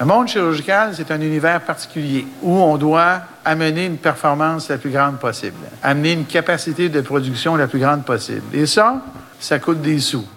Le monde chirurgical, c'est un univers particulier où on doit amener une performance la plus grande possible, amener une capacité de production la plus grande possible. Et ça, ça coûte des sous.